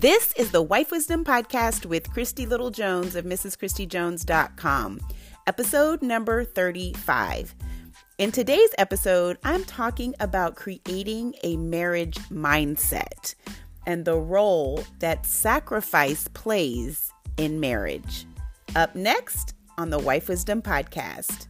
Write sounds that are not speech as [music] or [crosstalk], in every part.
This is the Wife Wisdom Podcast with Christy Little Jones of MrsChristyJones.com, episode number 35. In today's episode, I'm talking about creating a marriage mindset and the role that sacrifice plays in marriage. Up next on the Wife Wisdom Podcast.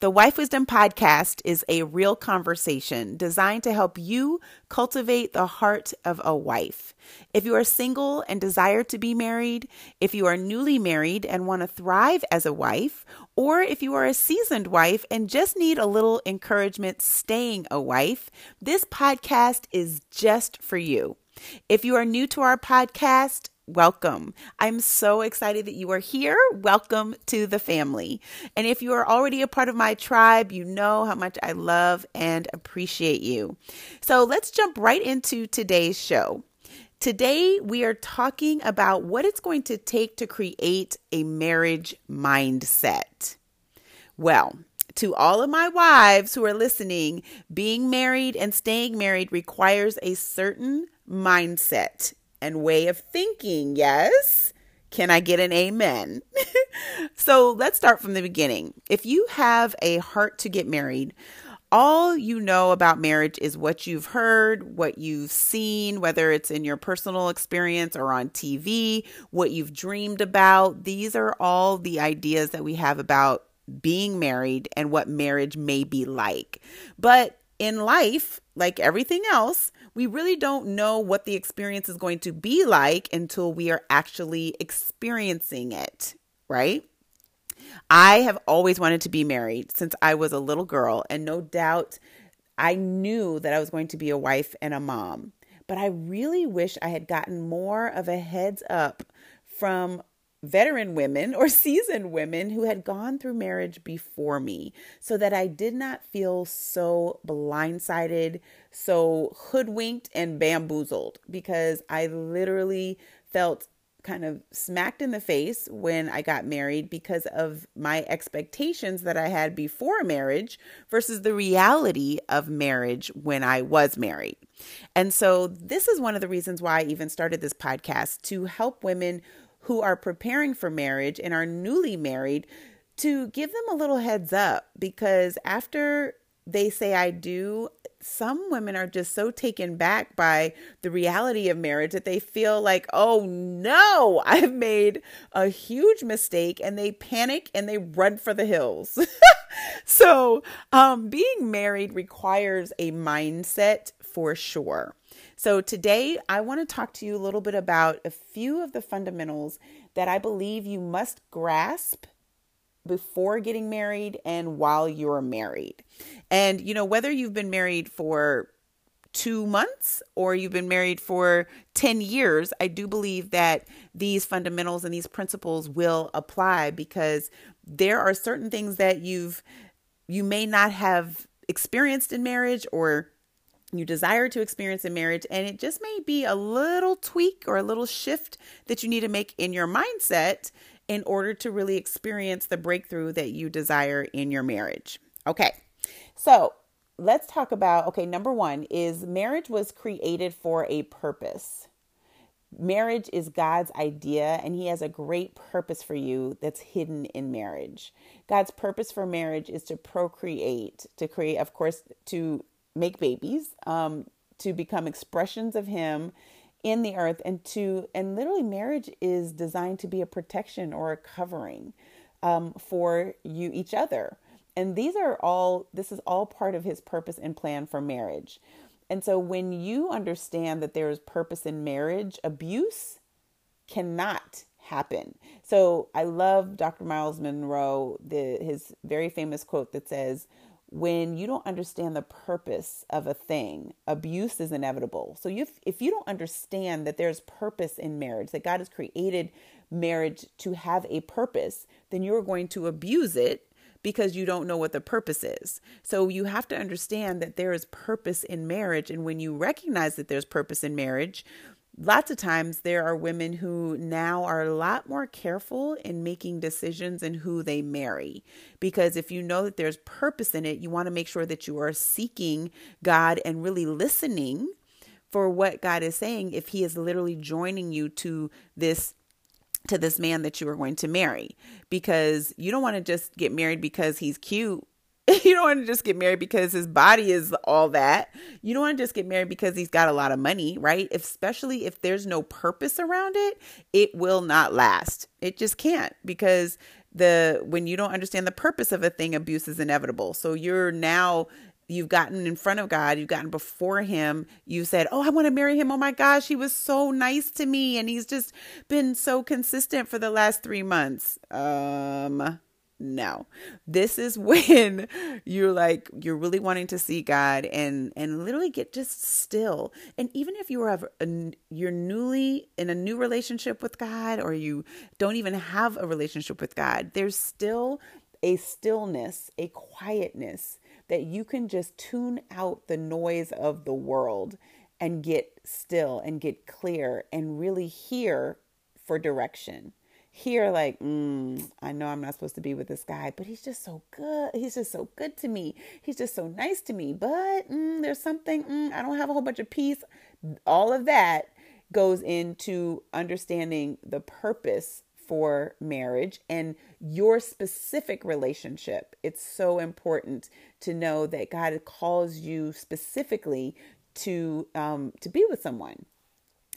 The Wife Wisdom podcast is a real conversation designed to help you cultivate the heart of a wife. If you are single and desire to be married, if you are newly married and want to thrive as a wife, or if you are a seasoned wife and just need a little encouragement staying a wife, this podcast is just for you. If you are new to our podcast, welcome. I'm so excited that you are here. Welcome to the family. And if you are already a part of my tribe, you know how much I love and appreciate you. So let's jump right into today's show. Today, we are talking about what it's going to take to create a marriage mindset. Well, to all of my wives who are listening, being married and staying married requires a certain mindset and way of thinking. Yes. Can I get an amen? [laughs] so let's start from the beginning. If you have a heart to get married, all you know about marriage is what you've heard, what you've seen, whether it's in your personal experience or on TV, what you've dreamed about. These are all the ideas that we have about being married and what marriage may be like. But in life, like everything else, we really don't know what the experience is going to be like until we are actually experiencing it, right? I have always wanted to be married since I was a little girl, and no doubt I knew that I was going to be a wife and a mom. But I really wish I had gotten more of a heads up from veteran women or [laughs] seasoned women who had gone through marriage before me so that I did not feel so blindsided, so hoodwinked and bamboozled because I literally felt kind of smacked in the face when I got married because of my expectations that I had before marriage versus the reality of marriage when I was married. And so, this is one of the reasons why I even started this podcast to help women who are preparing for marriage and are newly married to give them a little heads up because after they say I do, some women are just so taken back by the reality of marriage that they feel like, oh no, [laughs] I've made a huge mistake, and they panic and they run for the hills. [laughs] so, um, being married requires a mindset for sure. So, today I want to talk to you a little bit about a few of the fundamentals that I believe you must grasp before getting married and while you're married. And, you know, whether you've been married for two months or you've been married for 10 years, I do believe that these fundamentals and these principles will apply because there are certain things that you've, you may not have experienced in marriage or you desire to experience in marriage, and it just may be a little tweak or a little shift that you need to make in your mindset in order to really experience the breakthrough that you desire in your marriage. Okay, so let's talk about okay, number one is marriage was created for a purpose. Marriage is God's idea, and He has a great purpose for you that's hidden in marriage. God's purpose for marriage is to procreate, to create, of course, to make babies, um, to become expressions of Him in the earth, and to and literally marriage is designed to be a protection or a covering um, for you each other. And these are all. This is all part of His purpose and plan for marriage. And so, when you understand that there is purpose in marriage, abuse cannot happen. So I love Dr. Myles Munroe the his very famous quote that says, when you don't understand the purpose of a thing, abuse is inevitable. So if, if you don't understand that there's purpose in marriage, that God has created marriage to have a purpose, then you're going to abuse it because you don't know what the purpose is. So you have to understand that there is purpose in marriage. And when you recognize that there's purpose in marriage, lots of times there are women who now are a lot more careful in making decisions in who they marry. Because if you know that there's purpose in it you want to make sure that you are seeking God and really listening for what God is saying if he is literally joining you to this to this man that you are going to marry. Because you don't want to just get married because he's cute [laughs] you don't want to just get married because his body is all that. You don't want to just get married because he's got a lot of money, right? Especially if there's no purpose around it, it will not last. It just can't because the when you don't understand the purpose of a thing, abuse is inevitable. So you're now you've gotten in front of God, you've gotten before him, you said, "Oh, I want to marry him. Oh my gosh, he was so nice to me and he's just been so consistent for the last 3 months." Um no. This is [laughs] when you're like you're really wanting to see god and and literally get just still. And even if you have a, you're newly in a new relationship with god or you don't even have a relationship with god there's still a stillness a quietness that you can just tune out the noise of the world and get still and get clear and really hear for direction here like mm, i know i'm not supposed to be with this guy but he's just so good. He's just so good to me. He's just so nice to me. But mm, there's something mm, i don't have a whole bunch of peace. All of that goes into understanding the purpose for marriage and your specific relationship. It's so important to know that god calls you specifically to um to be with someone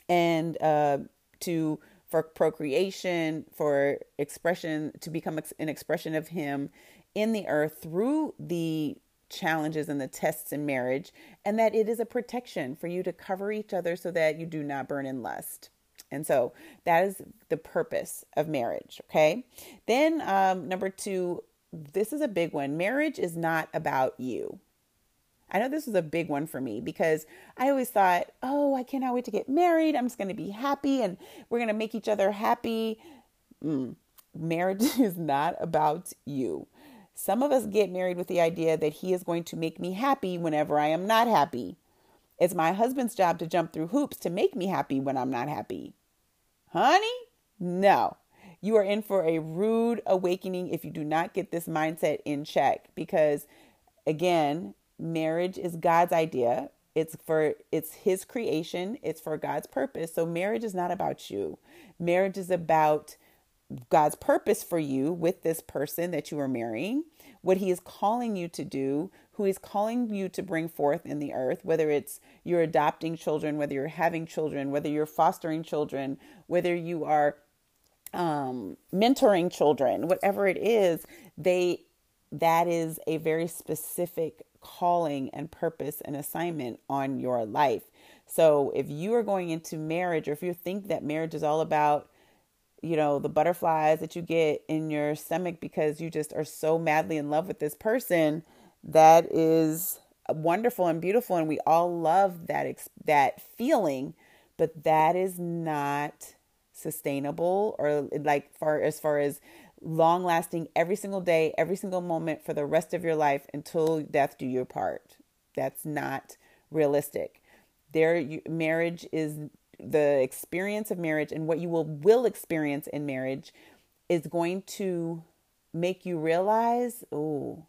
and uh to for procreation, for expression, to become an expression of Him in the earth through the challenges and the tests in marriage, and that it is a protection for you to cover each other so that you do not burn in lust. And so that is the purpose of marriage. Okay. Then, um, number two, this is a big one. Marriage is not about you. I know this was a big one for me because I always thought, oh, I cannot wait to get married. I'm just going to be happy and we're going to make each other happy. Mm. Marriage [laughs] is not about you. Some of us get married with the idea that he is going to make me happy whenever I am not happy. It's my husband's job to jump through hoops to make me happy when I'm not happy. Honey, no. You are in for a rude awakening if you do not get this mindset in check because, again, marriage is God's idea. It's for it's his creation. It's for God's purpose. So marriage is not about you. Marriage is about God's purpose for you with this person that you are marrying, what he is calling you to do, who he's calling you to bring forth in the earth, whether it's you're adopting children, whether you're having children, whether you're fostering children, whether you are um, mentoring children, whatever it is, they that is a very specific calling and purpose and assignment on your life. So if you are going into marriage or if you think that marriage is all about you know the butterflies that you get in your stomach because you just are so madly in love with this person that is wonderful and beautiful and we all love that that feeling but that is not sustainable or like far as far as long lasting every single day, every single moment for the rest of your life until death do you part. That's not realistic. There, marriage is the experience of marriage, and what you will will experience in marriage is going to make you realize, oh,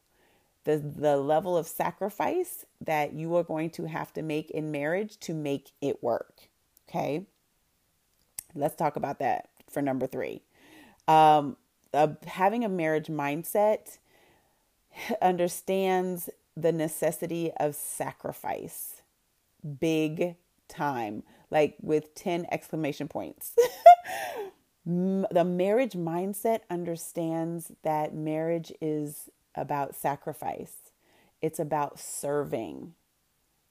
the the level of sacrifice that you are going to have to make in marriage to make it work. Okay, let's talk about that for number three. Um, having a marriage mindset understands the necessity of sacrifice big time like with 10 exclamation points. The marriage mindset understands that marriage is about sacrifice. It's about serving.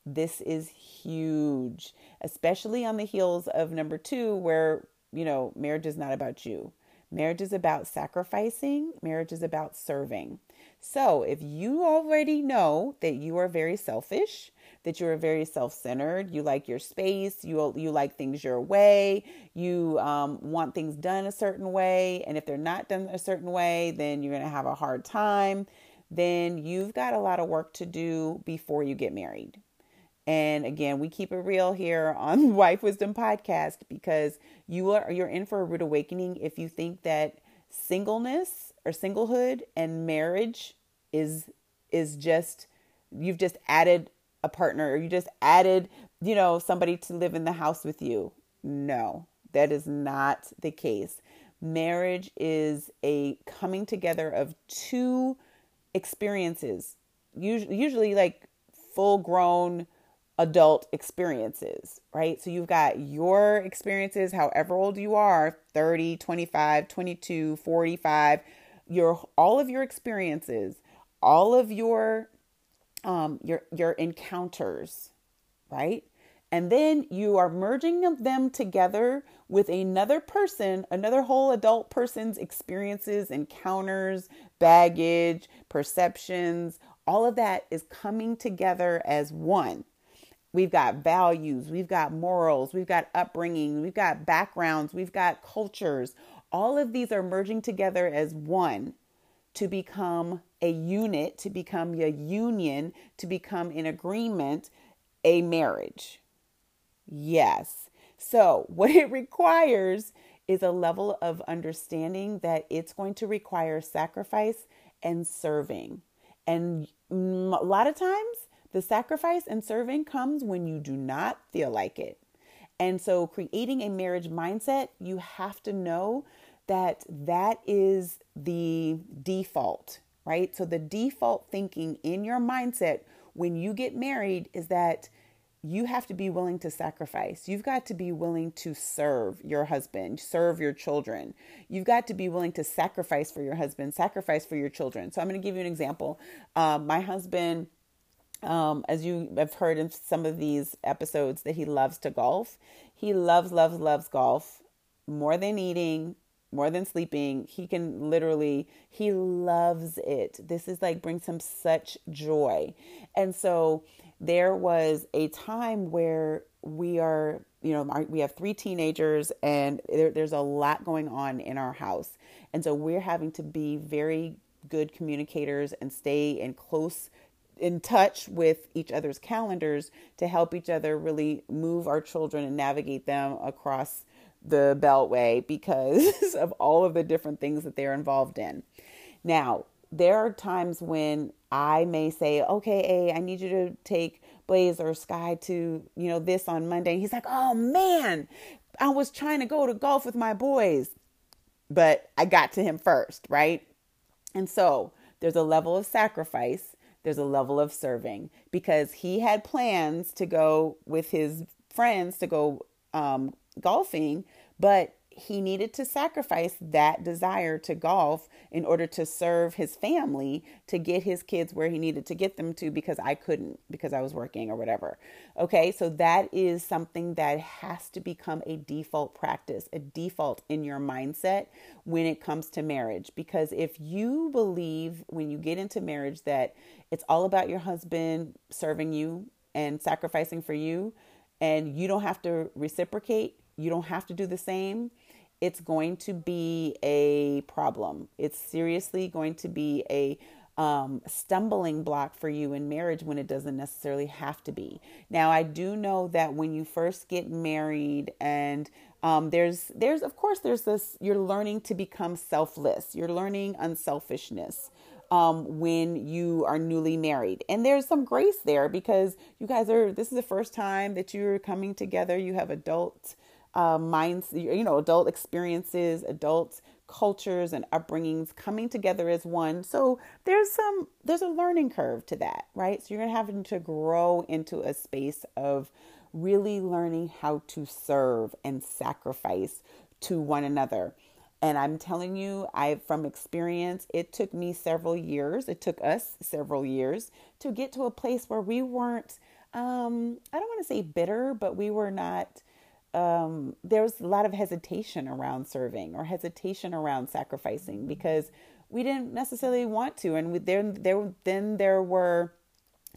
This is huge especially on the heels of number 2 where you know marriage is not about you Marriage is about sacrificing, marriage is about serving. So, if you already know that you are very selfish, that you are very self-centered, you like your space, you you like things your way, you um, want things done a certain way, and if they're not done a certain way, then you're going to have a hard time. Then you've got a lot of work to do before you get married. And again, we keep it real here on [laughs] Wife Wisdom Podcast because you are you're in for a rude awakening if you think that singleness or singlehood and marriage is is just you've just added a partner or you just added, you know, somebody to live in the house with you. No, that is not the case. Marriage is a coming together of two experiences, usually, usually like full grown adult experiences, right? So you've got your experiences, however old you are 30, 25, 22, 45, your all of your experiences, all of your um, your your encounters, right? And then you are merging them together with another person, another whole adult person's experiences, encounters, baggage, perceptions, all of that is coming together as one. We've got values, we've got morals, we've got upbringing, we've got backgrounds, we've got cultures. All of these are merging together as one to become a unit, to become a union, to become an agreement, a marriage. Yes. So, [laughs] what it requires is a level of understanding that it's going to require sacrifice and serving. And a lot of times, the sacrifice and serving comes when you do not feel like it. And so, creating a marriage mindset, you have to know that that is the default, right? So, the default thinking in your mindset when you get married is that you have to be willing to sacrifice. You've got to be willing to serve your husband, serve your children. You've got to be willing to sacrifice for your husband, sacrifice for your children. So, I'm going to give you an example. Um, my husband, um, as you have heard in some of these episodes, that he loves to golf. He loves, loves, loves golf more than eating, more than sleeping. He can literally, he loves it. This is like brings him such joy. And so there was a time where we are, you know, we have three teenagers and there, there's a lot going on in our house. And so we're having to be very good communicators and stay in close in touch with each other's calendars to help each other really move our children and navigate them across the beltway because [laughs] of all of the different things that they're involved in. Now, there are times when I may say, okay, A, I need you to take Blaze or Sky to, you know, this on Monday. he's like, oh man, I was trying to go to golf with my boys, but I got to him first, right? And so there's a level of sacrifice, there's a level of serving because he had plans to go with his friends to go um, golfing, but he needed to sacrifice that desire to golf in order to serve his family to get his kids where he needed to get them to because I couldn't because I was working or whatever. Okay, so that is something that has to become a default practice, a default in your mindset when it comes to marriage. Because if you believe when you get into marriage that it's all about your husband serving you and sacrificing for you, and you don't have to reciprocate you don't have to do the same. It's going to be a problem. It's seriously going to be a um, stumbling block for you in marriage when it doesn't necessarily have to be. Now, I do know that when you first get married, and um, there's there's of course there's this you're learning to become selfless. You're learning unselfishness. Um, when you are newly married. And there's some grace there because you guys are, this is the first time that you're coming together. You have adult uh, minds, you know, adult experiences, adult cultures and upbringings coming together as one. So there's some there's a learning curve to that, right? So you're gonna have to grow into a space of really learning how to serve and sacrifice to one another. And I'm telling you, I from experience, it took me several years. It took us several years to get to a place where we weren't um, I don't want to say bitter, but we were not um, there was a lot of hesitation around serving or hesitation around sacrificing because we didn't necessarily want to. And we, there, there, then there were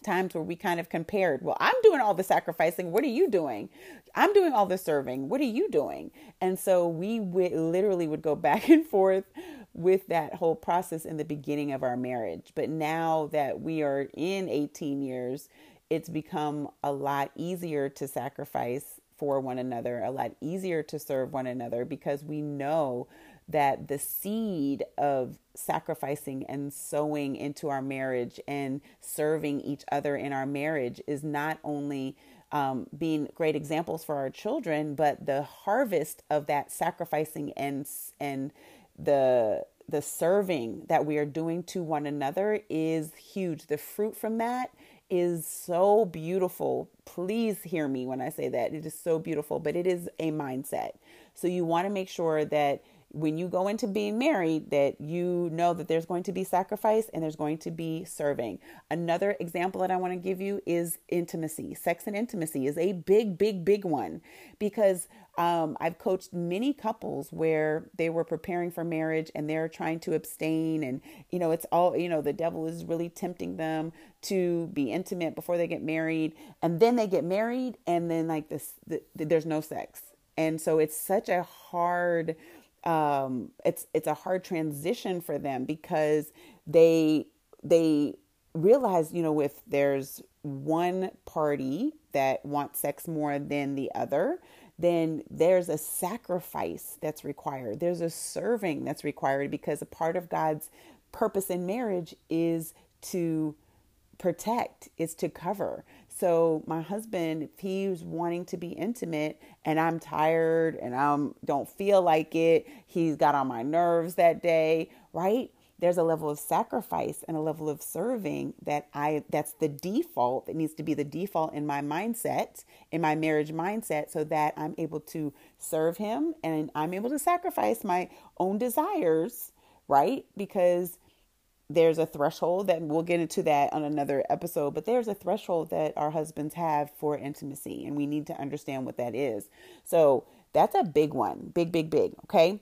times where we kind of compared. Well, I'm doing all the sacrificing. What are you doing? I'm doing all the serving. What are you doing? And so we w- literally would go [laughs] back and forth with that whole process in the beginning of our marriage. But now that we are in 18 years, it's become a lot easier to sacrifice for one another, a lot easier to serve one another because we know that the seed of sacrificing and sowing into our marriage and serving each other in our marriage is not only um, being great examples for our children, but the harvest of that sacrificing and and the the serving that we are doing to one another is huge. The fruit from that is so beautiful. Please hear me when I say that. It is so beautiful, but it is a mindset. So you want to make sure that when you go into being married that you know that there's going to be sacrifice and there's going to be serving. Another example that I want to give you is intimacy. Sex and intimacy is a big, big, big one because um, I've coached many couples where they were preparing for marriage and they're trying to abstain, and you know, it's all you know, the devil is really tempting them to be intimate before they get married, and then they get married, and then like this, the, there's no sex, and so it's such a hard um, it's it's a hard transition for them because they they realize you know if there's one party that wants sex more than the other then there's a sacrifice that's required. There's a serving that's required because a part of god's purpose in marriage is to protect is to cover so my husband, if he's wanting to be intimate and I'm tired and I don't feel like it, he's got on my nerves that day, right? There's a level of sacrifice and a level of serving that I that's the default that needs to be the default in my mindset, in my marriage mindset so that I'm able to serve him and I'm able to sacrifice my own desires, right? Because there's a threshold that we'll get into that on another episode, but there's a threshold that our husbands have for intimacy, and we need to understand what that is. So that's a big one, big, big, big. Okay.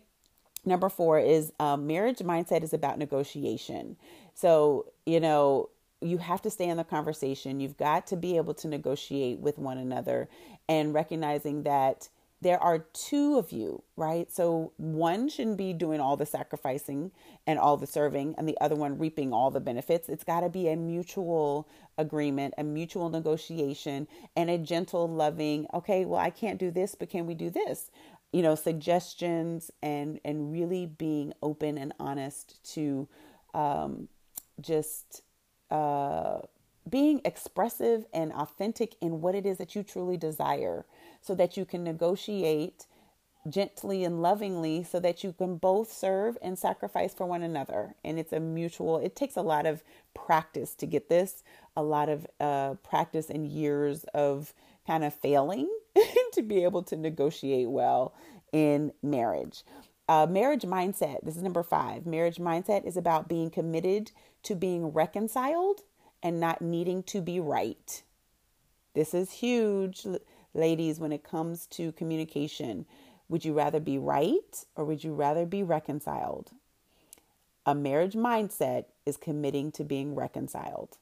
Number four is um, marriage mindset is about negotiation. So, you know, you have to stay in the conversation. You've got to be able to negotiate with one another and recognizing that there are two of you, right? So one shouldn't be doing all the sacrificing and all the serving, and the other one reaping all the benefits. It's got to be a mutual agreement, a mutual negotiation, and a gentle, loving, okay, well, I can't do this, but can we do this? You know, suggestions and and really being open and honest to um, just uh, being expressive and authentic in what it is that you truly desire so that you can negotiate gently and lovingly so that you can both serve and sacrifice for one another. And it's a mutual it takes a lot of practice to get this a lot of uh, practice and years of kind of failing [laughs] to be able to negotiate well in marriage. Uh, marriage mindset this is number five. Marriage mindset is about being committed to being reconciled and not needing to be right. This is huge ladies, when it comes to communication, would you rather be right or would you rather be reconciled? A marriage mindset is committing to being reconciled.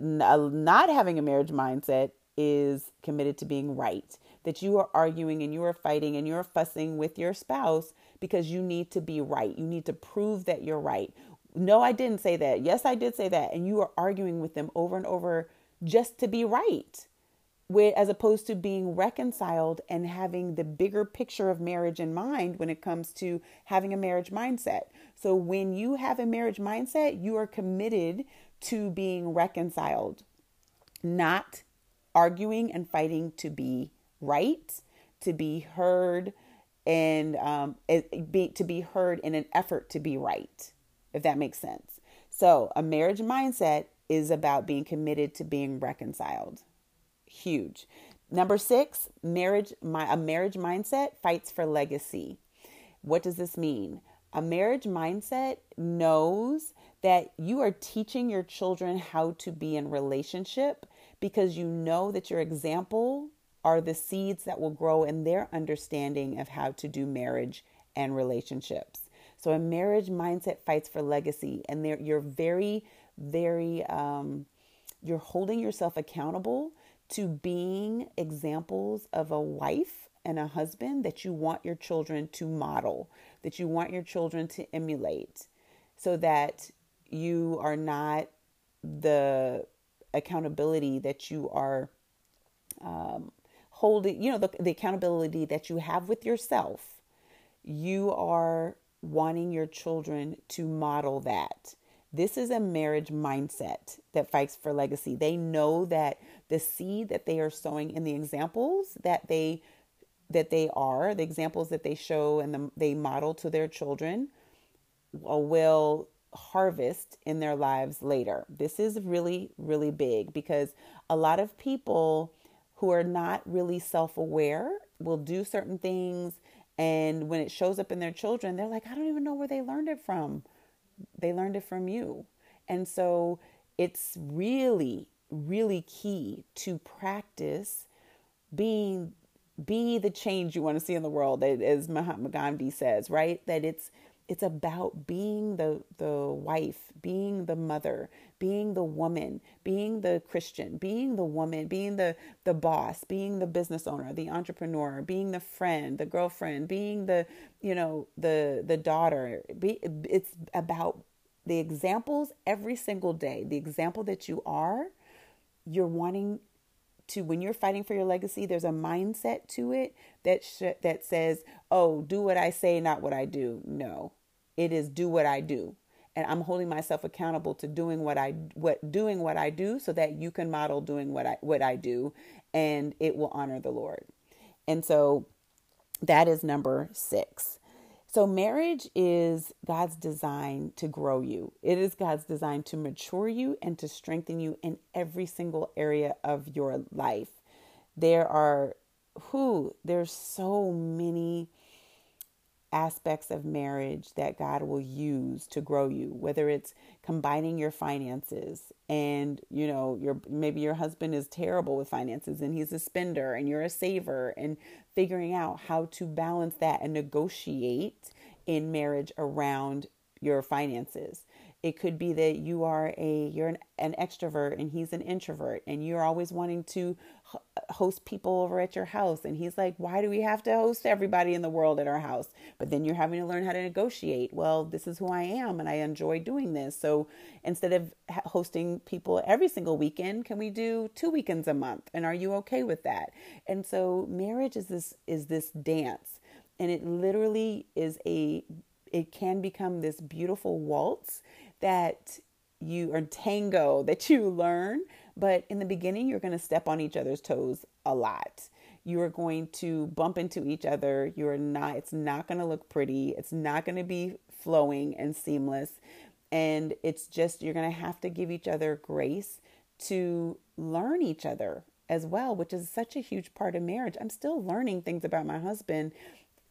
Not having a marriage mindset is committed to being right. That you are arguing and you are fighting and you're fussing with your spouse because you need to be right. You need to prove that you're right. No, I didn't say that. Yes, I did say that. And you are arguing with them over and over just to be right as opposed to being reconciled and having the bigger picture of marriage in mind when it comes to having a marriage mindset. So when you have a marriage mindset, you are committed to being reconciled, not arguing and fighting to be right, to be heard, and um, be, to be heard in an effort to be right, if that makes sense. So a marriage mindset is about being committed to being reconciled huge. Number six, marriage. My, a marriage mindset fights for legacy. What does this mean? A marriage mindset knows that you are teaching your children how to be in relationship because you know that your example are the seeds that will grow in their understanding of how to do marriage and relationships. So a marriage mindset fights for legacy, and there you're very, very, um, you're holding yourself accountable to being examples of a wife and a husband that you want your children to model, that you want your children to emulate, so that you are not the accountability that you are um, holding, you know, the, the accountability that you have with yourself, you are wanting your children to model that. This is a marriage mindset that fights for legacy. They know that the seed that they are sowing in the examples that they that they are, the examples that they show and the, they model to their children uh, will harvest in their lives later. This is really, really big because a lot of people who are not really self aware will do certain things. And when it shows up in their children, they're like, I don't even know where they learned it from. They learned it from you. And so it's really, really key to practice being be the change you want to see in the world as Mahatma Gandhi says, right? That it's it's about being the the wife, being the mother, being the woman, being the Christian, being the woman, being the the boss, being the business owner, the entrepreneur, being the friend, the girlfriend, being the you know the the daughter. Be, it's about the examples every single day. The example that you are, you're wanting to when you're fighting for your legacy there's a mindset to it that sh- that says oh do what i say not what i do no it is do what i do and i'm holding myself accountable to doing what i what doing what i do so that you can model doing what i what i do and it will honor the lord and so that is number 6 so, marriage is God's design to grow you. It is God's design to mature you and to strengthen you in every single area of your life. There are who there's so many aspects of marriage that God will use to grow you, whether it's combining your finances and you know your maybe your husband is terrible with finances and he's a spender and you're a saver and figuring out how to balance that and negotiate in marriage around your finances. It could be that you are a you're an, an extrovert and he's an introvert and you're always wanting to host people over at your house. And he's like why do we have to host everybody in the world at our house? But then you're having to learn how to negotiate. Well this is who i am and i enjoy doing this. So instead of hosting people every single weekend can we do two weekends a month? And are you okay with that? And so marriage is this is this dance. And it literally is a it can become this beautiful waltz that you or tango that you learn but in the beginning, you're going to step on each other's toes a lot. You are going to bump into each other. You are not, it's not going to look pretty. It's not going to be flowing and seamless. And it's just, you're going to have to give each other grace to learn each other as well, which is such a huge part of marriage. I'm still learning things about my husband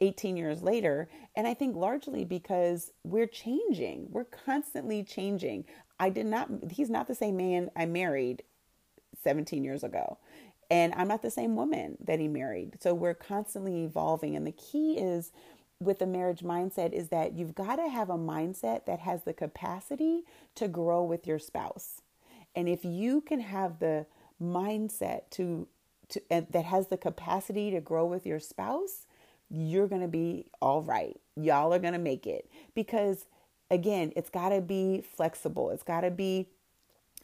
18 years later. And I think largely because we're changing, we're constantly changing. I did not, he's not the same man I married 17 years ago. And I'm not the same woman that he married. So we're constantly evolving. And the key is with the marriage mindset is that you've got to have a mindset that has the capacity to grow with your spouse. And if you can have the mindset to, to that has the capacity to grow with your spouse, you're going to be all right. Y'all are going to make it because again, it's got to be flexible. It's got to be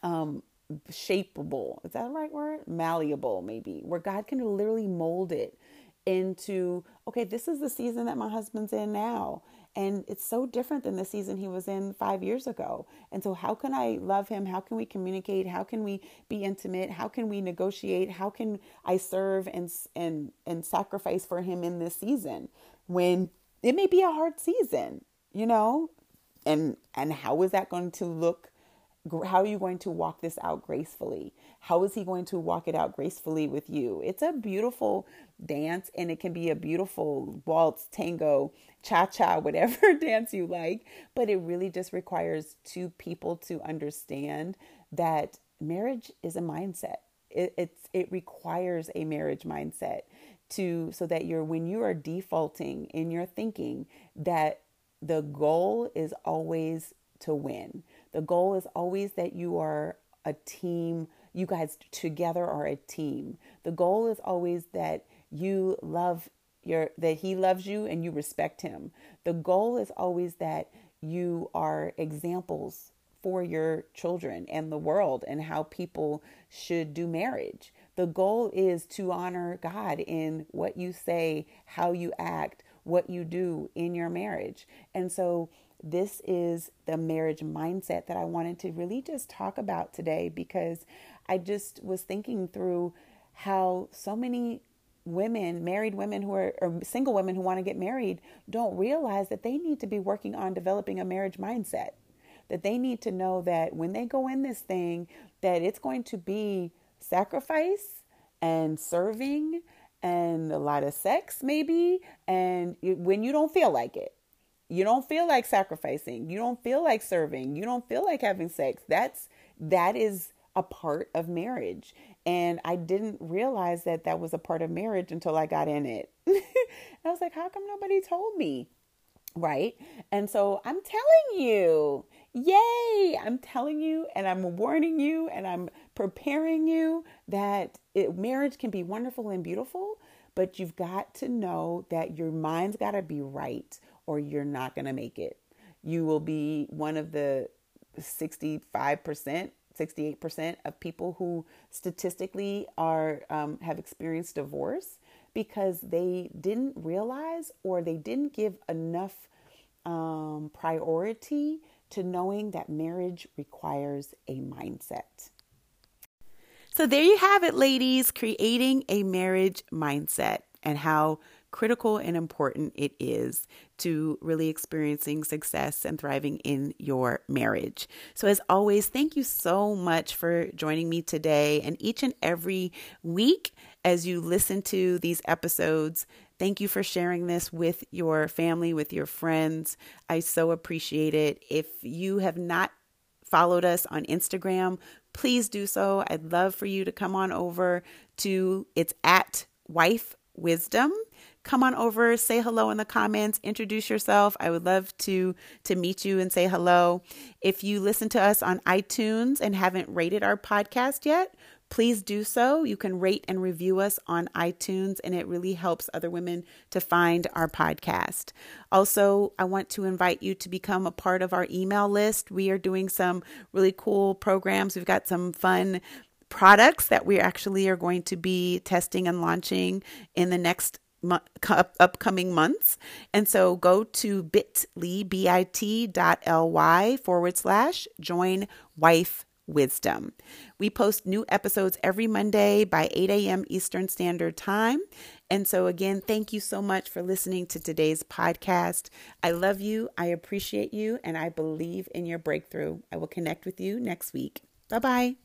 um, shapeable. Is that the right word? Malleable, maybe, where God can literally mold it into, okay, this is the season that my husband's in now. And it's so different than the season he was in five years ago. And so, how can I love him? How can we communicate? How can we be intimate? How can we negotiate? How can I serve and and and sacrifice for him in this season when it may be a hard season, you know? And and how is that going to look how are you going to walk this out gracefully? How is he going to walk it out gracefully with you? It's a beautiful dance and it can be a beautiful waltz, tango, cha cha, [laughs] whatever dance you like. But it really just requires two people to understand that marriage is a mindset. It, it's, it requires a marriage mindset to so that you're when you are defaulting in your thinking that the goal is always to win the goal is always that you are a team. You guys together are a team. The goal is always that you love your that he loves you and you respect him. The goal is always that you are examples for your children and the world and how people should do marriage. The goal is to honor God in what you say, how you act, what you do in your marriage. And so, this is the marriage mindset that I wanted to really just talk about today because I just was thinking through how so many women, married women who are, or single women who want to get married, don't realize that they need to be working on developing a marriage mindset. That they need to know that when they go in this thing, that it's going to be sacrifice and serving and a lot of sex, maybe, and when you don't feel like it. You don't feel like sacrificing. You don't feel like serving. You don't feel like having sex. That's that is a part of marriage. And I didn't realize that that was a part of marriage until I got in it. [laughs] I was like, how come nobody told me? Right. And so I'm telling you, yay, I'm telling you, and I'm warning you, and I'm preparing you that it, marriage can be wonderful and beautiful, but you've got to know that your mind's got to be right or you're not going to make it. You will be one of the 65% 68% of people who statistically are um, have experienced divorce because they didn't realize or they didn't give enough um, priority to knowing that marriage requires a mindset. So, there you have it, ladies creating a marriage mindset and how critical and important it is to really experiencing success and thriving in your marriage. So, as always, thank you so much for joining me today and each and every week as you listen to these episodes. Thank you for sharing this with your family, with your friends. I so appreciate it. If you have not followed us on Instagram, please do so. I'd love for you to come on over to it's at wife wisdom come on over, say hello in the comments, introduce yourself. I would love to to meet you and say hello. If you listen to us on iTunes and haven't rated our podcast yet, please do so. You can rate and review us on iTunes, and it really helps other women to find our podcast. Also, I want to invite you to become a part of our email list. We are doing some really cool programs. We've got some fun products that we actually are going to be testing and launching in the next upcoming months. And so go to bit.ly, bit dot ly forward slash join wife wisdom. We post new episodes every Monday by 8 a.m. Eastern Standard Time. And so, again, thank you so much for listening to today's podcast. I love you, I appreciate you, and I believe in your breakthrough. I will connect with you next week. Bye bye.